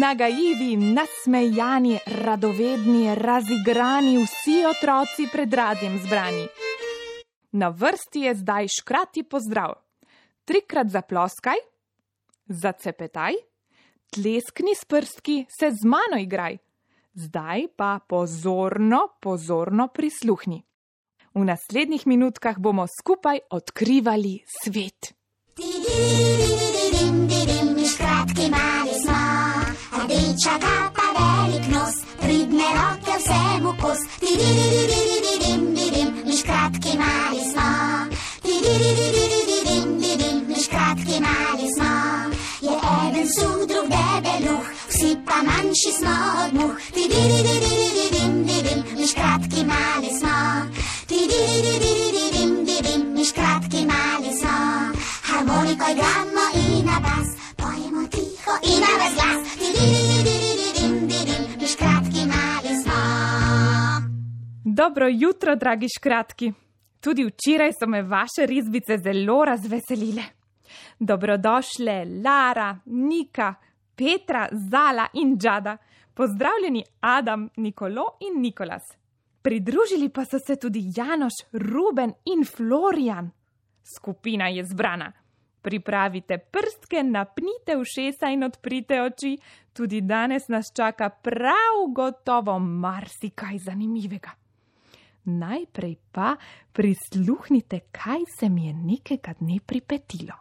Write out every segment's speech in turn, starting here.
nagajivi, nasmejani, radovedni, razigrani, vsi otroci pred radjem zbrani. Na vrsti je zdaj škrati pozdrav. Trikrat zaploskaj, zacepetaj, tleskni s prstki, se z mano igraj. Zdaj pa pozorno, pozorno prisluhni. V naslednjih minutkah bomo skupaj odkrivali svet. Kratki mali smo, rdeča kapa, velik nos, pridne roke vsemu kos. Miš kratki mali smo, miš kratki mali smo. Je eden suh, drug debeluh, vsi pa manjši smo od muh. Miš kratki mali smo, miš Dobro jutro, dragi škratki. Tudi včeraj so me vaše risbice zelo razveselile. Dobrodošle Lara, Nika, Petra, Zala in Džada. Pozdravljeni Adam, Nikolo in Nikolas. Pridružili pa so se tudi Janoš, Ruben in Florian. Skupina je zbrana. Pripravite prstke, napnite ušesa in odprite oči. Tudi danes nas čaka prav gotovo marsikaj zanimivega. Najprej pa prisluhnite, kaj se mi je nekega dne pripetilo.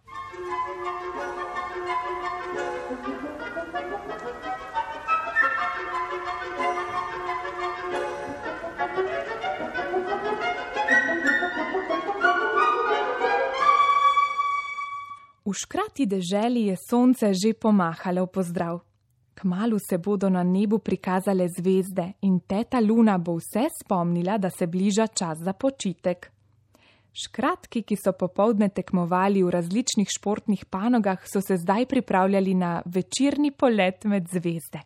V škrati deželi je sonce že pomahalo v pozdrav. Kmalu se bodo na nebu prikazale zvezde in teta Luna bo vse spomnila, da se bliža čas za počitek. Škratki, ki so popovdne tekmovali v različnih športnih panogah, so se zdaj pripravljali na večerni polet med zvezde.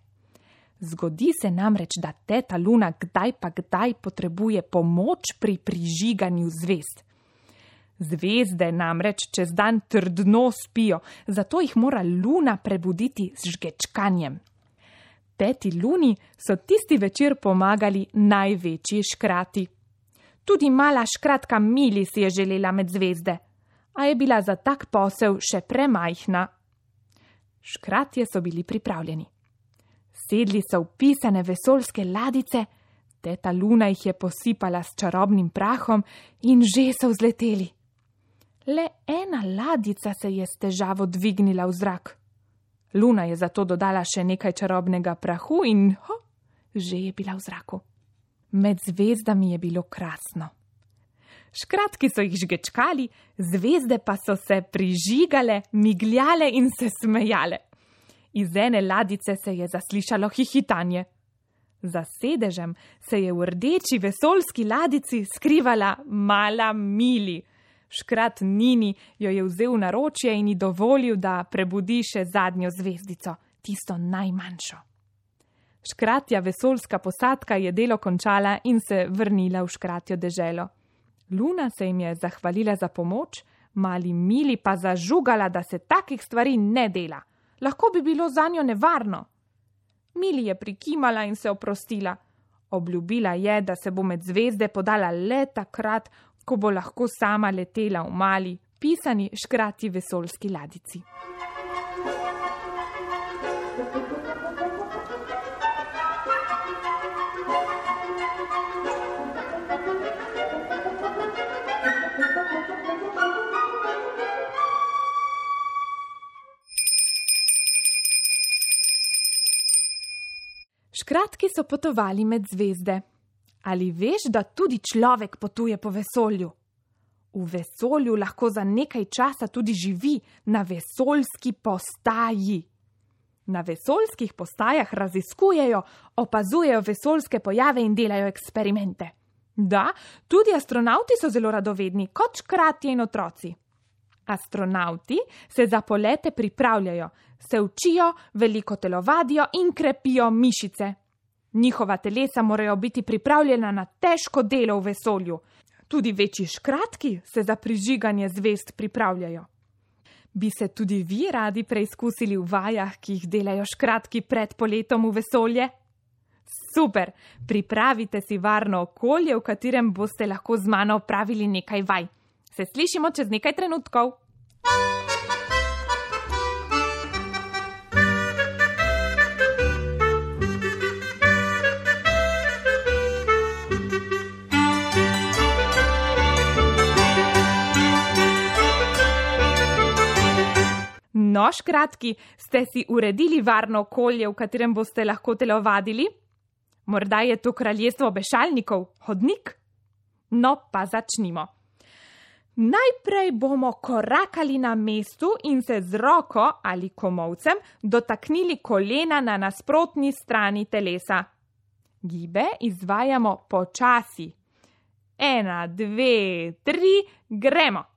Zgodi se namreč, da teta Luna kdaj pa kdaj potrebuje pomoč pri prižiganju zvezd. Zvezde namreč čez dan trdno spijo, zato jih mora Luna prebuditi z žgečkanjem. Teti Luni so tisti večer pomagali največji škrati. Tudi mala škratka Mili si je želela med zvezde, a je bila za tak posel še premajhna. Škratje so bili pripravljeni. Sedli so v pisane vesoljske ladice, teta Luna jih je posipala s čarobnim prahom in že so vzleteli. Le ena ladica se je s težavo dvignila v zrak. Luna je zato dodala še nekaj čarobnega prahu in ho, že je bila v zraku. Med zvezdami je bilo krasno. Škratki so jih žgečkali, zvezde pa so se prižigale, migljale in se smejale. Iz ene ladice se je zaslišalo hihitanje. Za sedežem se je v rdeči vesoljski ladici skrivala mala Mili. Škrat Nini jo je vzel na ročje in ji dovolil, da prebudi še zadnjo zvezdico, tisto najmanjšo. Škratja vesoljska posadka je delo končala in se vrnila v škratjo deželo. Luna se jim je zahvalila za pomoč, mali Mili pa zažugala, da se takih stvari ne dela. Lahko bi bilo za njo nevarno. Mili je prikimala in se oprostila. Obljubila je, da se bo med zvezde podala le takrat, ko bo lahko sama letela v mali, pisani škrati vesoljski ladici. Škratki so potovali med zvezde. Ali veš, da tudi človek potuje po vesolju? V vesolju lahko za nekaj časa tudi živi na vesoljski postaji. Na vesoljskih postajah raziskujejo, opazujejo vesoljske pojave in delajo eksperimente. Da, tudi astronauti so zelo radovedni, kot škratje in otroci. Astronauti se za polete pripravljajo, se učijo, veliko telovadijo in krepijo mišice. Njihova telesa morajo biti pripravljena na težko delo v vesolju. Tudi večji škratki se za prižiganje zvest pripravljajo. Bi se tudi vi radi preizkusili v vajah, ki jih delajo škratki pred poletom v vesolje? Super, pripravite si varno okolje, v katerem boste lahko z mano opravili nekaj vaj. Se slišimo čez nekaj trenutkov. No, škratki, ste si uredili varno okolje, v katerem boste lahko telovadili? Morda je to kraljestvo bešalnikov, hodnik? No, pa začnimo. Najprej bomo korakali na mestu in se z roko ali komovcem dotaknili kolena na nasprotni strani telesa. Gibe izvajamo počasi. Ena, dve, tri, gremo.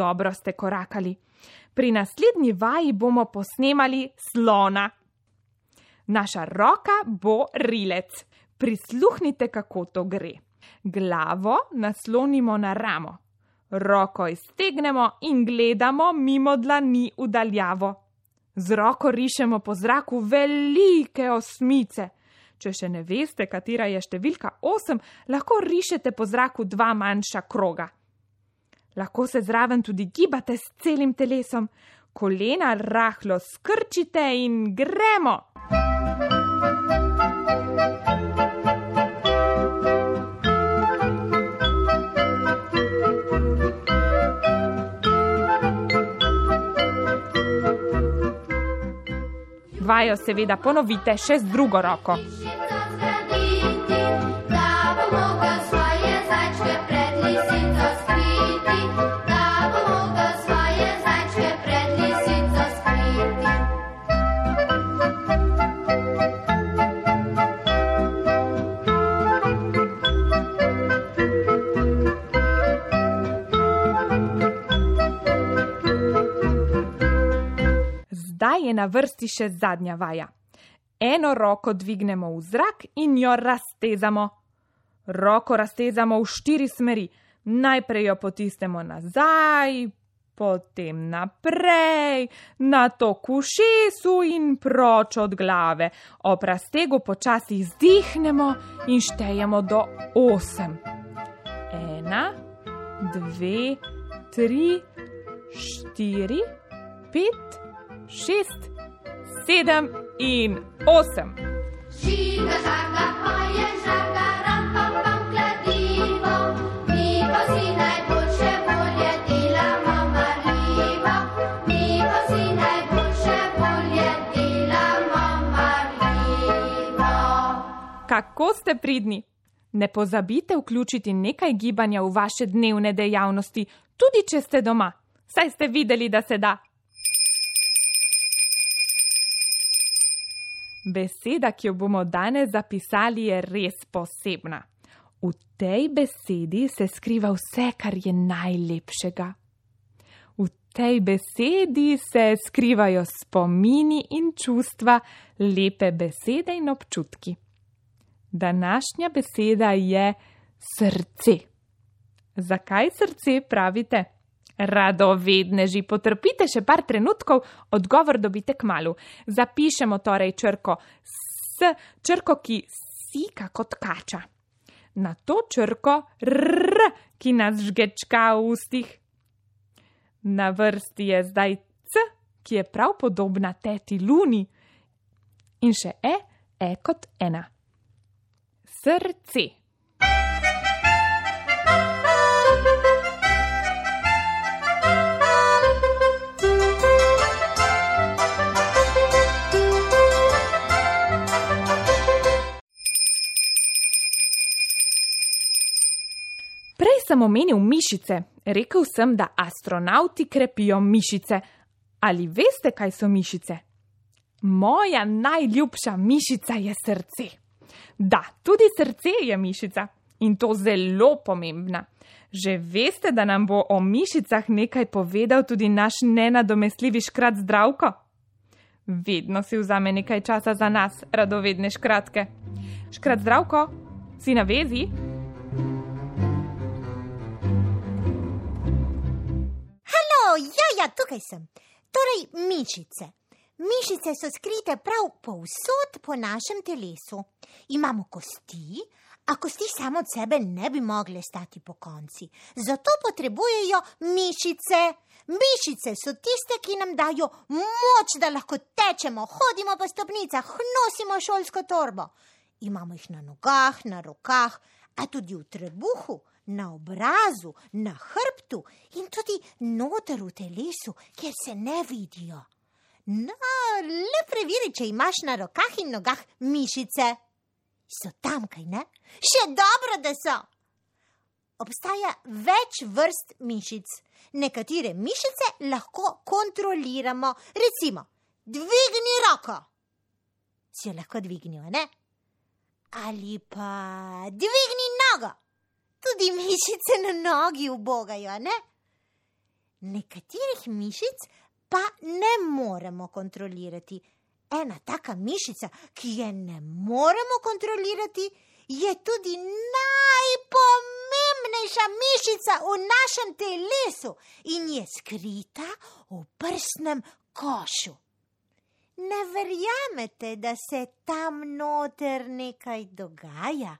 Dobro ste korakali. Pri naslednji vaji bomo posnemali slona. Naša roka bo rilec. Prisluhnite, kako to gre. Glavo naslonimo na ramo, roko iztegnemo in gledamo mimo dlani v daljavo. Z roko rišemo po zraku velike osmice. Če še ne veste, katera je številka 8, lahko rišete po zraku dva manjša kroga. Lahko se zraven tudi gibate s celim telesom, kolena rahlo skrčite in gremo. Vajo seveda ponovite še z drugo roko. Je na vrsti še zadnja vaja. Eno roko dvignemo v zrak in jo raztezamo. Roko raztezamo v štiri smeri. Najprej jo potisnemo nazaj, potem naprej, na to k ušesu in proč od glave. Ob raztegu počasi izdihnemo in štejemo do osem. Ena, dve, tri, štiri, pet, šest, sedem in osem. Žiga, žaga, poje, žaga, ram, pam, pam, kladivo. Mi pa si najboljše volje delamo marljivo. Mi pa si najboljše volje delamo marljivo. Kako ste pridni? Ne pozabite vključiti nekaj gibanja v vaše dnevne dejavnosti, tudi če ste doma. Saj ste videli, da se da. Beseda, ki jo bomo danes zapisali, je res posebna. V tej besedi se skriva vse, kar je najlepšega. V tej besedi se skrivajo spomini in čustva, lepe besede in občutki. Današnja beseda je srce. Zakaj srce pravite? Radovedneži, potrpite še par trenutkov, odgovor dobite k malu. Zapišemo torej črko S, črko, ki sika kot kača. Na to črko R, ki nas žgečka v ustih. Na vrsti je zdaj C, ki je prav podobna teti Luni. In še E, E kot ena. Srce. Sem omenil mišice. Rekel sem, da astronauti krepijo mišice. Ali veste, kaj so mišice? Moja najljubša mišica je srce. Da, tudi srce je mišica in to zelo pomembna. Že veste, da nam bo o mišicah nekaj povedal tudi naš nenadomestljivi škrat zdravko? Vedno si vzame nekaj časa za nas, radovedne škratke. Škrat zdravko, si na vezi? Ja, ja, tukaj sem. Torej, mišice. Mišice so skrite prav povsod po našem telesu. Imamo kosti, a kosti samo od sebe ne bi mogle stati po konci. Zato potrebujejo mišice. Mišice so tiste, ki nam dajo moč, da lahko tečemo, hodimo po stopnicah, nosimo šolsko torbo. Imamo jih na nogah, na rokah, a tudi v trebuhu, na obrazu, na hrbtu in tudi noter v telesu, kjer se ne vidijo. No, le preveri, če imaš na rokah in nogah mišice. So tam, kaj ne? Še dobro, da so. Obstaja več vrst mišic. Nekatere mišice lahko kontroliramo. Recimo, dvigni roko. Si jo lahko dvignijo, ne? Ali pa dvigni nogo. Tudi mišice na nogi ubogajo, ne? Nekaterih mišic pa ne moremo kontrolirati. Ena taka mišica, ki je ne moremo kontrolirati, je tudi najpomembnejša mišica v našem telesu in je skrita v prsnem košu. Ne verjamete, da se tam noter nekaj dogaja?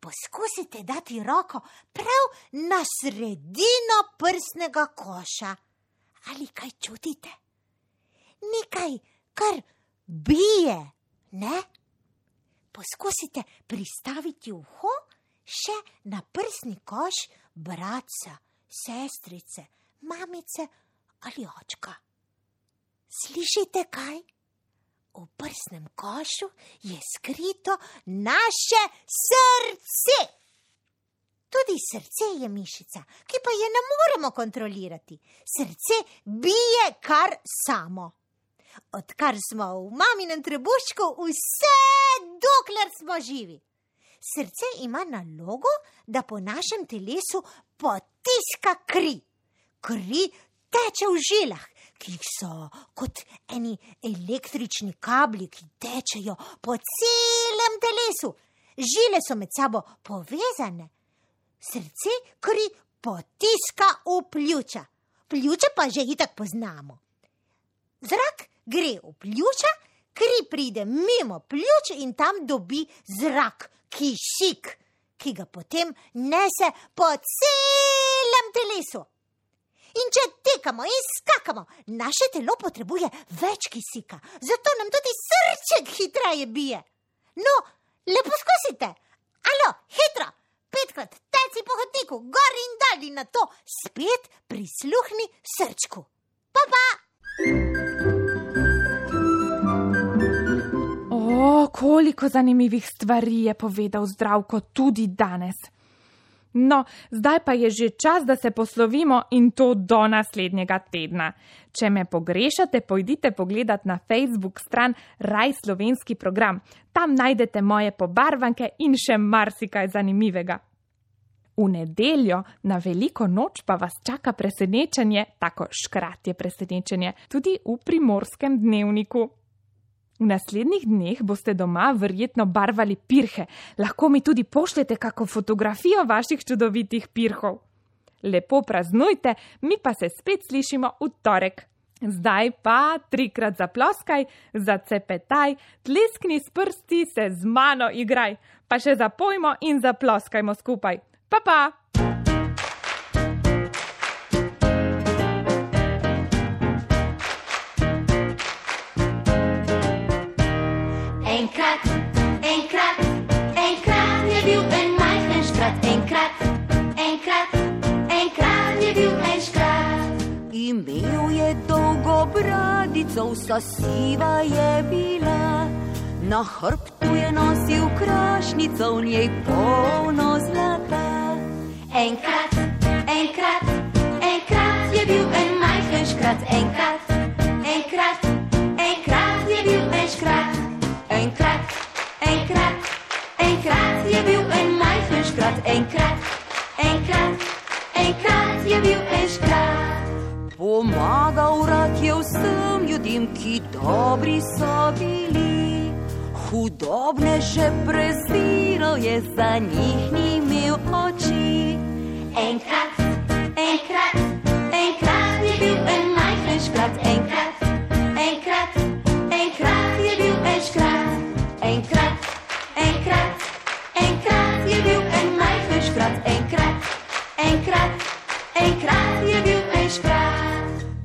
Poskusite dati roko prav na sredino prsnega koša. Ali kaj čutite? Nekaj, kar bije, ne? Poskusite pristaviti uho še na prsni koš bratca, sestrice, mamice ali očka. Slišite kaj? V prsnem košu je skrito naše srce. Tudi srce je mišica, ki pa je ne moremo kontrolirati. Srce bije kar samo. Odkar smo v maminem trebuščku, vse dokler smo živi. Srce ima nalogo, da po našem telesu potiska kri. Kri teče v žilah, ki so kot eni električni kabli, ki tečejo po celem telesu. Žile so med sabo povezane. Srce kri potiska v pljuča, pljuča pa že itak poznamo. Zrak gre v pljuča, kri pride mimo pljuč in tam dobi zrak, kisik, ki ga potem nese po celem telesu. In če tekamo in skakamo, naše telo potrebuje več kisika, zato nam tudi srček hitreje bije. No, lepo poskusite. Alo, hitro, petkrat teci po hodniku, gor in dol in na to spet prisluhni srčku. Pa pa! O, koliko zanimivih stvari je povedal zdravko tudi danes. No, zdaj pa je že čas, da se poslovimo in to do naslednjega tedna. Če me pogrešate, pojdite pogledat na Facebook stran Raj slovenski program. Tam najdete moje pobarvanke in še marsikaj zanimivega. V nedeljo na veliko noč pa vas čaka presenečenje, tako škratje presenečenje, tudi v primorskem dnevniku. V naslednjih dneh boste doma verjetno barvali pirhe, lahko mi tudi pošljete kako fotografijo vaših čudovitih pirhov. Lepo praznujte, mi pa se spet slišimo v torek. Zdaj pa trikrat zaploskaj, zacepetaj, tleskni s prsti, se z mano igraj, pa še zapojmo in zaploskajmo skupaj. Pa pa! Bradico, vsa siva je bila. Na hrbtu je nosil krašnico, v njej polno zlata. Enkrat, enkrat, enkrat je bil en majhen škrat, enkrat, enkrat, enkrat je bil en škrat, enkrat, enkrat, enkrat je bil en majhen škrat, enkrat, enkrat, enkrat je bil en škrat. Pomagal vsem ljudem, ki dobri so bili. Hudobne še preziral je, za njih ni imel oči. Enkrat, enkrat, enkrat je bil en majhen škrat, enkrat, enkrat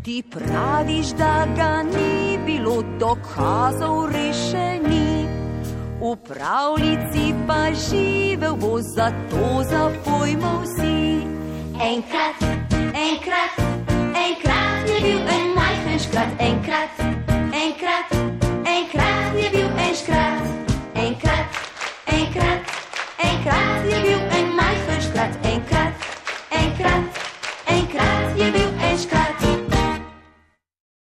Ti praviš, da ga ni bilo, dokazov rešeni. V pravljici pa živel bo, zato zapojmo vsi. Enkrat, enkrat, enkrat je bil en majhen škrat, enkrat, enkrat, enkrat je bil en škrat, enkrat, enkrat, enkrat je bil